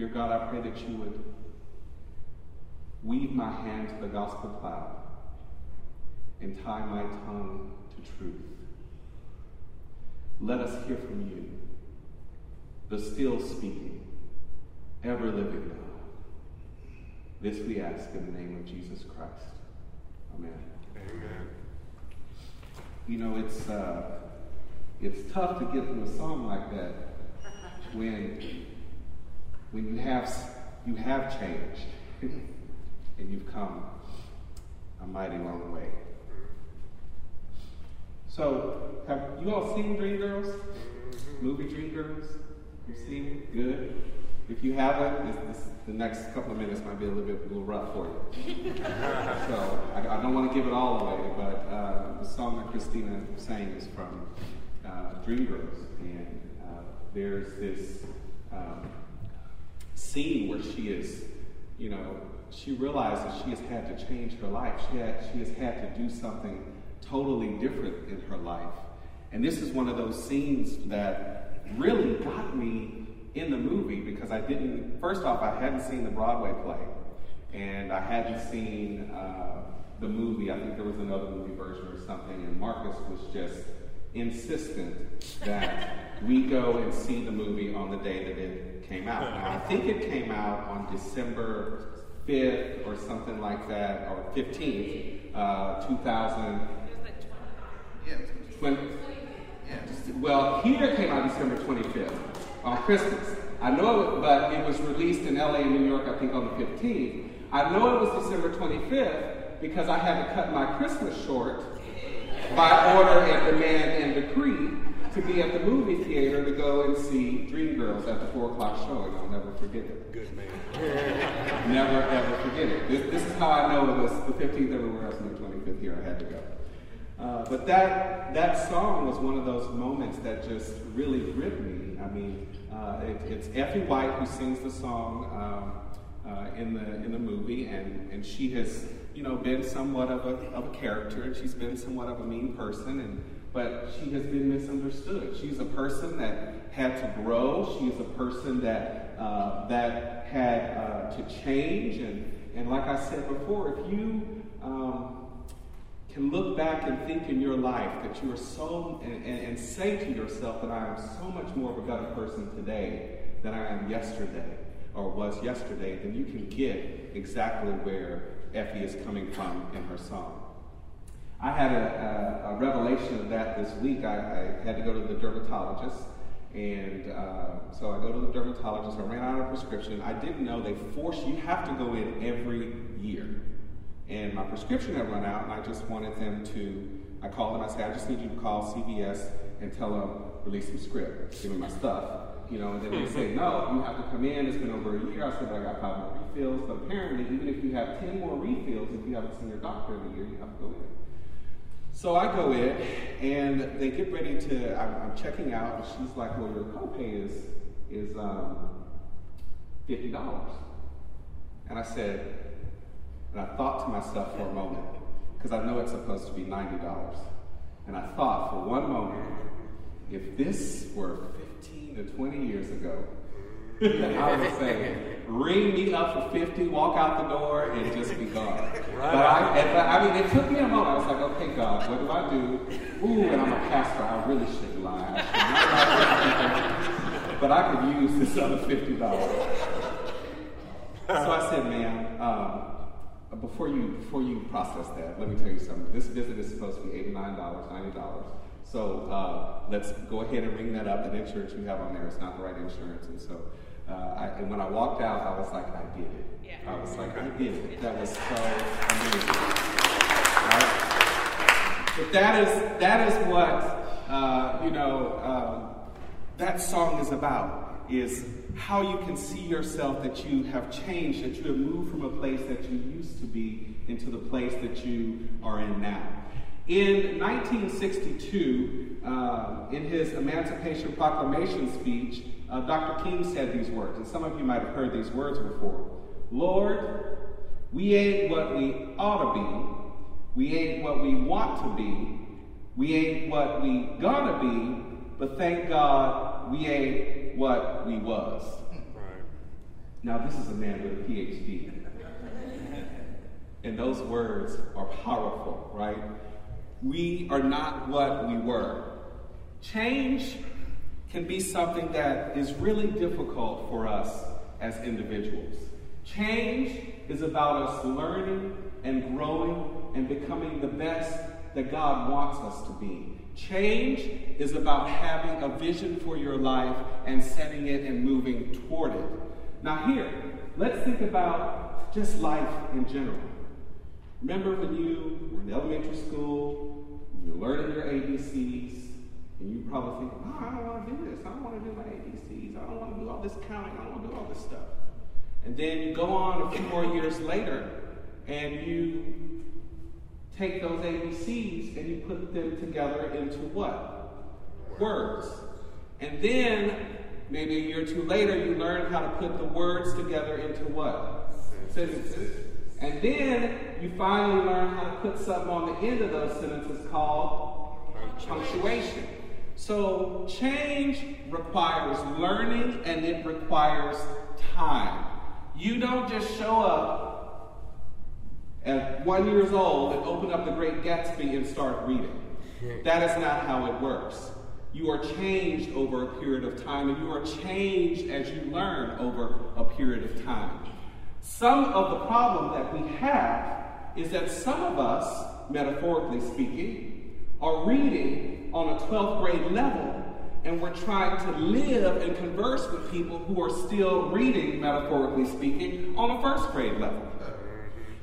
Dear God, I pray that you would weave my hand to the gospel plow and tie my tongue to truth. Let us hear from you, the still speaking, ever living God. This we ask in the name of Jesus Christ. Amen. Amen. You know, it's uh, it's tough to get through a song like that when when you have you have changed and you've come a mighty long way. So, have you all seen Dreamgirls? Movie Dreamgirls? You've seen it? Good. If you haven't, this, this, the next couple of minutes might be a little bit a little rough for you. so I, I, don't want to give it all away, but uh, the song that Christina sang is from uh, Dreamgirls, and uh, there's this um, scene where she is, you know, she realizes she has had to change her life. She, had, she has had to do something totally different in her life. And this is one of those scenes that really got me in the movie because I didn't, first off, I hadn't seen the Broadway play and I hadn't seen uh, the movie. I think there was another movie version or something, and Marcus was just insistent that we go and see the movie on the day that it came out. Now, I think it came out on December 5th or something like that, or 15th, uh, 2000. Yeah, 20, yeah. well, here came out December 25th on Christmas. I know it, but it was released in LA and New York, I think, on the 15th. I know it was December 25th because I had to cut my Christmas short by order and demand and decree to be at the movie theater to go and see Dreamgirls at the 4 o'clock showing. I'll never forget it. Good man. Never, ever forget it. This, this is how I know it was the 15th everywhere else and the 25th here. I had to go. Uh, but that, that song was one of those moments that just really gripped me. I mean, uh, it, it's Effie White who sings the song um, uh, in, the, in the movie, and, and she has, you know, been somewhat of a, of a character, and she's been somewhat of a mean person, and, but she has been misunderstood. She's a person that had to grow. She is a person that, uh, that had uh, to change, and, and like I said before, if you um, can look back and think in your life that you are so, and, and, and, say to yourself that I am so much more of a better person today than I am yesterday or was yesterday, then you can get exactly where Effie is coming from in her song. I had a, a, a revelation of that this week. I, I, had to go to the dermatologist, and uh, so I go to the dermatologist. I ran out of prescription. I didn't know they force you have to go in every year. And my prescription had run out, and I just wanted them to. I called them. I said, I just need you to call CVS and tell them release some script, give me my stuff. You know, and then they say, no, you have to come in. It's been over a year. I said, but I got five more refills. But apparently, even if you have 10 more refills, if you haven't seen your doctor in a year, you have to go in. So I go in, and they get ready to. I'm, I'm checking out, and she's like, well, your copay is is um, fifty dollars. And I said, and I thought to myself for a moment, because I know it's supposed to be $90. And I thought for one moment, if this were 15 to 20 years ago, I would say, ring me up for 50, walk out the door, and just be gone. Right. But I, and, I mean, it took me a moment. I was like, okay, God, what do I do? Ooh, and I'm a pastor. I really shouldn't lie. but I could use this other $50. so I said, ma'am, um, before you before you process that, let me tell you something. This visit is supposed to be eighty nine dollars, ninety dollars. So uh, let's go ahead and ring that up. That insurance you have on there is not the right insurance, and so. Uh, I, and when I walked out, I was like, I did it. Yeah. I was like, I did it. That was so amazing. Right? But that is that is what uh, you know. Um, that song is about is how you can see yourself that you have changed, that you have moved from a place that you used to be into the place that you are in now. In 1962, uh, in his Emancipation Proclamation speech, uh, Dr. King said these words, and some of you might have heard these words before. Lord, we ain't what we ought to be. We ain't what we want to be. We ain't what we gonna be. But thank God we ain't what we was. Right. Now, this is a man with a PhD. and those words are powerful, right? We are not what we were. Change can be something that is really difficult for us as individuals. Change is about us learning and growing and becoming the best that God wants us to be. Change is about having a vision for your life and setting it and moving toward it. Now, here, let's think about just life in general. Remember when you were in elementary school, you're learning your ABCs, and you probably think, oh, I don't want to do this. I don't want to do my ABCs. I don't want to do all this counting. I don't want to do all this stuff. And then you go on a few more years later, and you take those ABCs and you put them together into what? Words. And then, maybe a year or two later, you learn how to put the words together into what? Sentences. And then you finally learn how to put something on the end of those sentences called punctuation. So change requires learning and it requires time. You don't just show up at one years old and open up the Great Gatsby and start reading. That is not how it works. You are changed over a period of time, and you are changed as you learn over a period of time. Some of the problem that we have is that some of us, metaphorically speaking, are reading on a 12th grade level, and we're trying to live and converse with people who are still reading, metaphorically speaking, on a first grade level.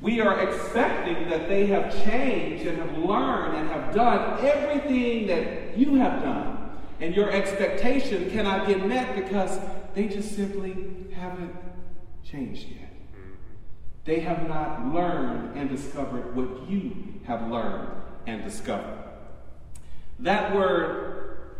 We are expecting that they have changed and have learned and have done everything that you have done. And your expectation cannot get met because they just simply haven't changed yet. They have not learned and discovered what you have learned and discovered. That word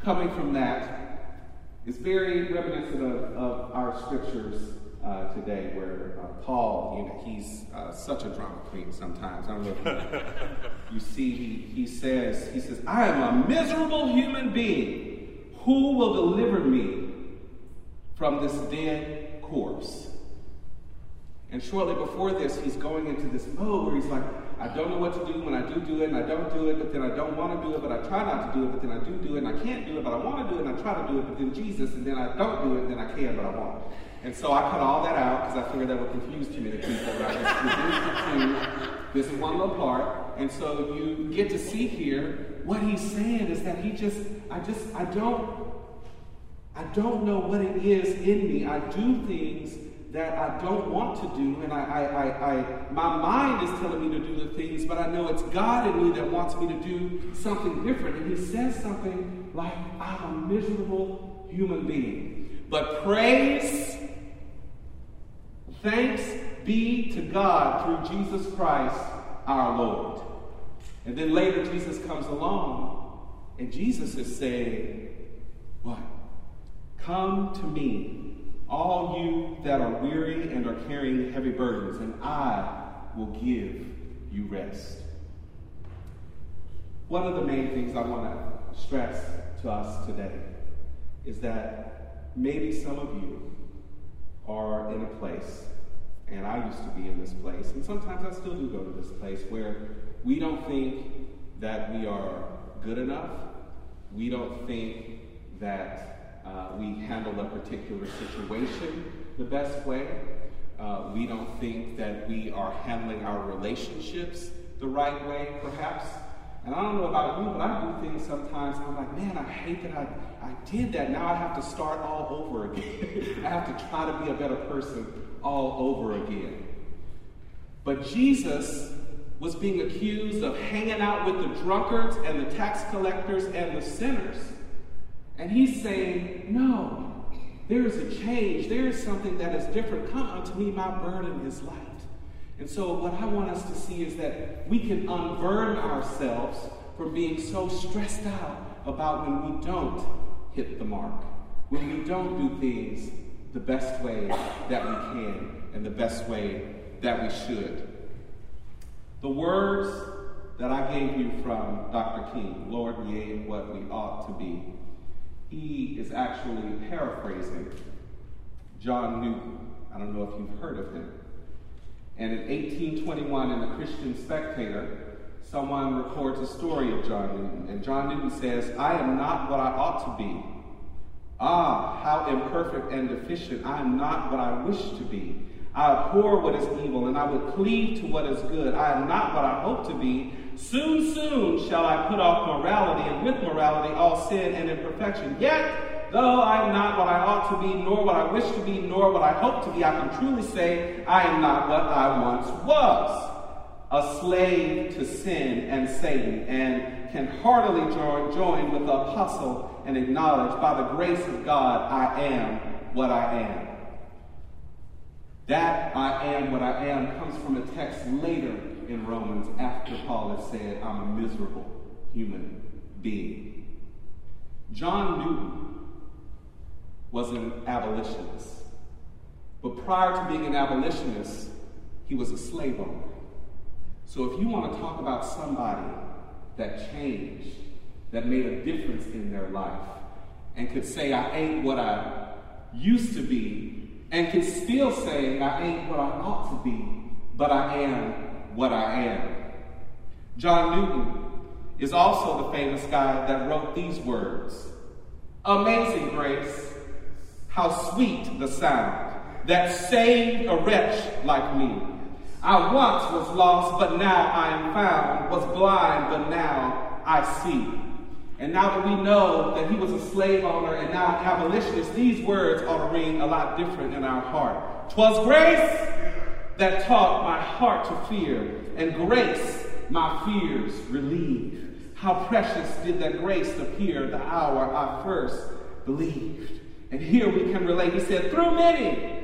coming from that is very reminiscent of, of our scriptures uh, today where uh, Paul, you know, he's uh, such a drama queen sometimes. I don't know if you see, he, he says, he says, I am a miserable human being. Who will deliver me from this dead corpse? And shortly before this, he's going into this mode where he's like, I don't know what to do when I do do it, and I don't do it, but then I don't want to do it, but I try not to do it, but then I do do it, and I can't do it, but I want to do it, and I try to do it, but then Jesus, and then I don't do it, and then I can, but I won't. And so I cut all that out because I figured that would confuse too many people. Right? This is one little part. And so you get to see here what he's saying is that he just, I just, I don't, I don't know what it is in me. I do things that I don't want to do, and I, I, I, I, my mind is telling me to do the things, but I know it's God in me that wants me to do something different. And he says something like, I'm a miserable human being. But praise Thanks be to God through Jesus Christ our Lord. And then later Jesus comes along and Jesus is saying, What? Come to me, all you that are weary and are carrying heavy burdens, and I will give you rest. One of the main things I want to stress to us today is that maybe some of you are in a place and I used to be in this place, and sometimes I still do go to this place where we don't think that we are good enough. We don't think that uh, we handle a particular situation the best way. Uh, we don't think that we are handling our relationships the right way, perhaps. And I don't know about you, but I do things sometimes. I'm like, man, I hate that I, I did that. Now I have to start all over again. I have to try to be a better person all over again. But Jesus was being accused of hanging out with the drunkards and the tax collectors and the sinners. And he's saying, No, there is a change. There is something that is different. Come unto me, my burden is light. And so, what I want us to see is that we can unburden ourselves from being so stressed out about when we don't hit the mark, when we don't do things the best way that we can and the best way that we should. The words that I gave you from Dr. King, Lord, ain't what we ought to be, he is actually paraphrasing John Newton I don't know if you've heard of him. And in 1821, in the Christian Spectator, someone records a story of John Newton. And John Newton says, I am not what I ought to be. Ah, how imperfect and deficient. I am not what I wish to be. I abhor what is evil, and I would cleave to what is good. I am not what I hope to be. Soon, soon shall I put off morality, and with morality all sin and imperfection. Yet, though I am not what I ought to be, nor what I wish to be, nor what I hope to be, I can truly say I am not what I once was. A slave to sin and Satan, and can heartily join, join with the apostle and acknowledge by the grace of God I am what I am. That I am what I am comes from a text later in Romans after Paul has said, I'm a miserable human being. John Newton was an abolitionist. But prior to being an abolitionist, he was a slave owner. So if you want to talk about somebody that changed, that made a difference in their life, and could say, I ain't what I used to be, and can still say, I ain't what I ought to be, but I am what I am. John Newton is also the famous guy that wrote these words Amazing grace, how sweet the sound that saved a wretch like me. I once was lost, but now I am found, was blind, but now I see. And now that we know that he was a slave owner and now an abolitionist, these words ought to ring a lot different in our heart. Twas grace that taught my heart to fear, and grace my fears relieved. How precious did that grace appear the hour I first believed. And here we can relate. He said, Through many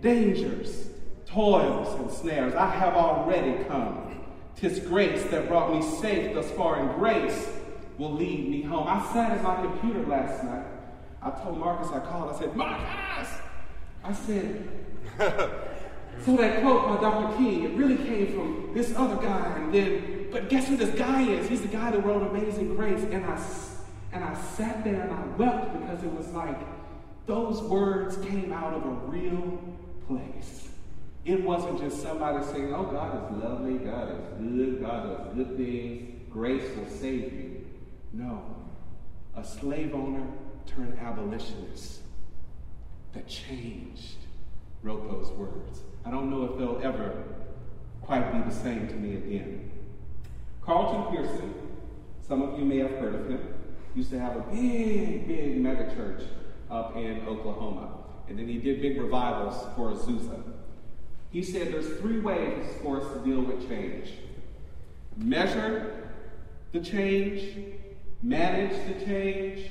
dangers, toils, and snares, I have already come. Tis grace that brought me safe thus far, and grace will lead me home. I sat at my computer last night. I told Marcus, I called, I said, Marcus! I said, so that quote by Dr. King, it really came from this other guy, and then, but guess who this guy is? He's the guy that wrote Amazing Grace, and I, and I sat there and I wept because it was like those words came out of a real place. It wasn't just somebody saying, oh, God is lovely, God is good, God does good things, grace will save you. No, a slave owner turned abolitionist that changed wrote those words. I don't know if they'll ever quite be the same to me again. Carlton Pearson, some of you may have heard of him, used to have a big, big megachurch up in Oklahoma. And then he did big revivals for Azusa. He said there's three ways for us to deal with change measure the change, manage the change,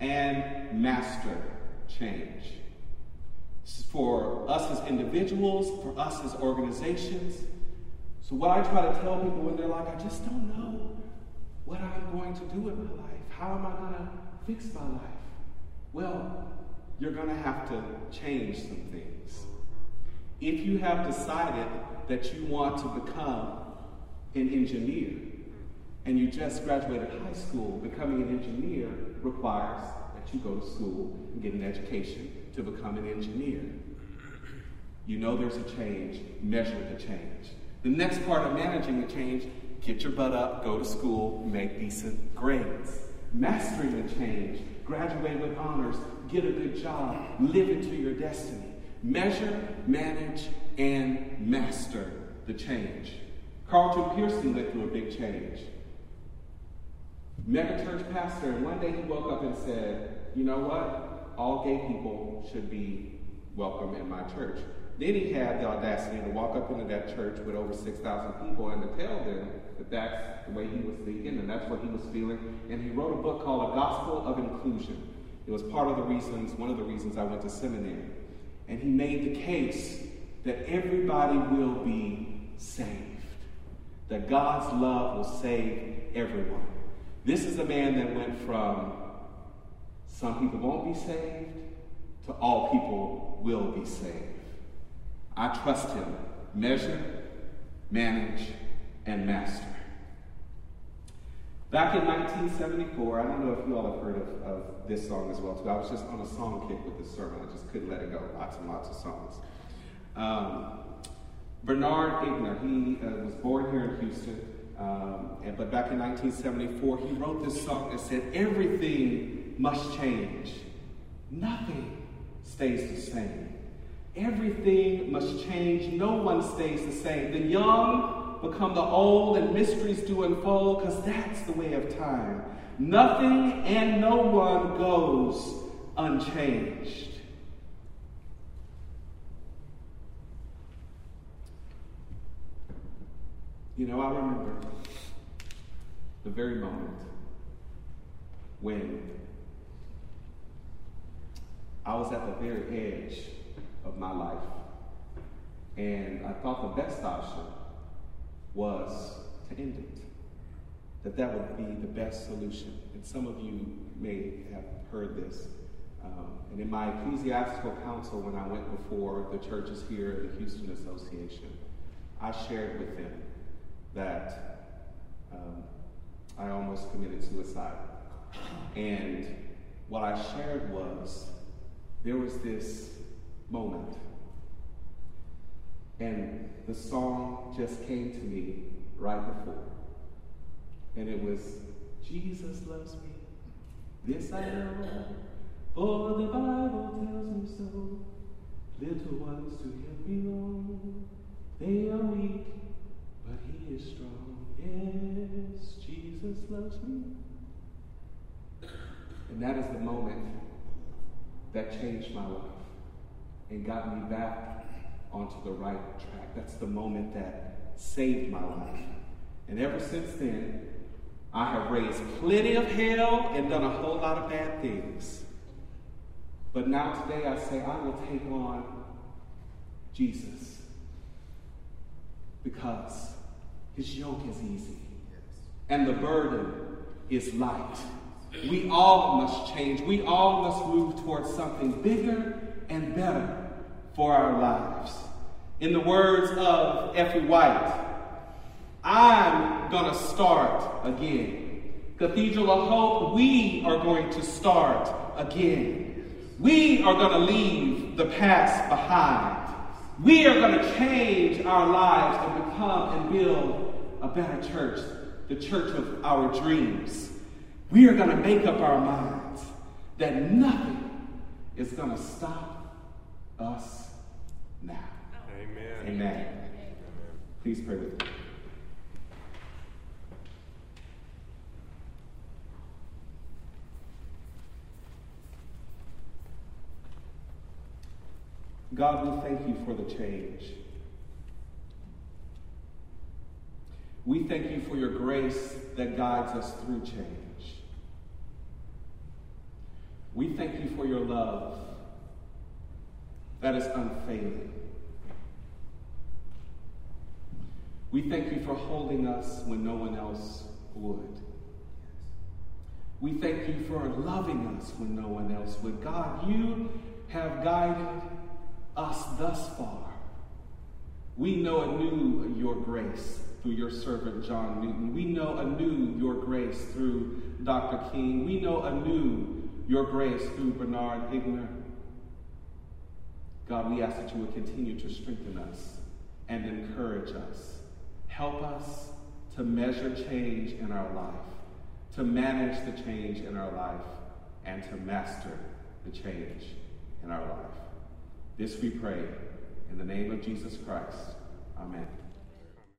and master change. For us as individuals, for us as organizations. So, what I try to tell people when they're like, I just don't know what I'm going to do with my life, how am I going to fix my life? Well, you're going to have to change some things. If you have decided that you want to become an engineer, and you just graduated high school, becoming an engineer requires that you go to school and get an education to become an engineer. You know there's a change, measure the change. The next part of managing the change, get your butt up, go to school, make decent grades. Mastering the change, graduate with honors, get a good job, live into your destiny. Measure, manage, and master the change. Carlton Pearson went through a big change megachurch pastor, and one day he woke up and said, You know what? All gay people should be welcome in my church. Then he had the audacity to walk up into that church with over 6,000 people and to tell them that that's the way he was thinking and that's what he was feeling. And he wrote a book called A Gospel of Inclusion. It was part of the reasons, one of the reasons I went to seminary. And he made the case that everybody will be saved, that God's love will save everyone. This is a man that went from some people won't be saved to all people will be saved. I trust him. Measure, manage, and master. Back in 1974, I don't know if you all have heard of, of this song as well, too. I was just on a song kick with this sermon. I just couldn't let it go. Lots and lots of songs. Um, Bernard Ighner, he uh, was born here in Houston, um, and, but back in 1974, he wrote this song that said, Everything must change, nothing stays the same. Everything must change, no one stays the same. The young become the old, and mysteries do unfold, because that's the way of time. Nothing and no one goes unchanged. You know, I remember the very moment when I was at the very edge of my life, and I thought the best option was to end it. That that would be the best solution. And some of you may have heard this. Um, and in my ecclesiastical council, when I went before the churches here at the Houston Association, I shared with them that um, I almost committed suicide. And what I shared was there was this moment, and the song just came to me right before. And it was, Jesus loves me, this I know, for the Bible tells me so. Little ones to him belong, they are weak is strong. Yes, Jesus loves me. And that is the moment that changed my life and got me back onto the right track. That's the moment that saved my life. And ever since then, I have raised plenty of hell and done a whole lot of bad things. But now today I say I will take on Jesus because his yoke is easy and the burden is light. We all must change. We all must move towards something bigger and better for our lives. In the words of Effie White, I'm going to start again. Cathedral of Hope, we are going to start again. We are going to leave the past behind. We are going to change our lives and become and build a better church, the church of our dreams. We are going to make up our minds that nothing is going to stop us now. Amen. Amen. Please pray with me. God, we thank you for the change. We thank you for your grace that guides us through change. We thank you for your love that is unfailing. We thank you for holding us when no one else would. We thank you for loving us when no one else would. God, you have guided us thus far. We know anew your grace through your servant John Newton. We know anew your grace through Dr. King. We know anew your grace through Bernard Ighner. God, we ask that you would continue to strengthen us and encourage us. Help us to measure change in our life, to manage the change in our life, and to master the change in our life. This we pray in the name of Jesus Christ. Amen.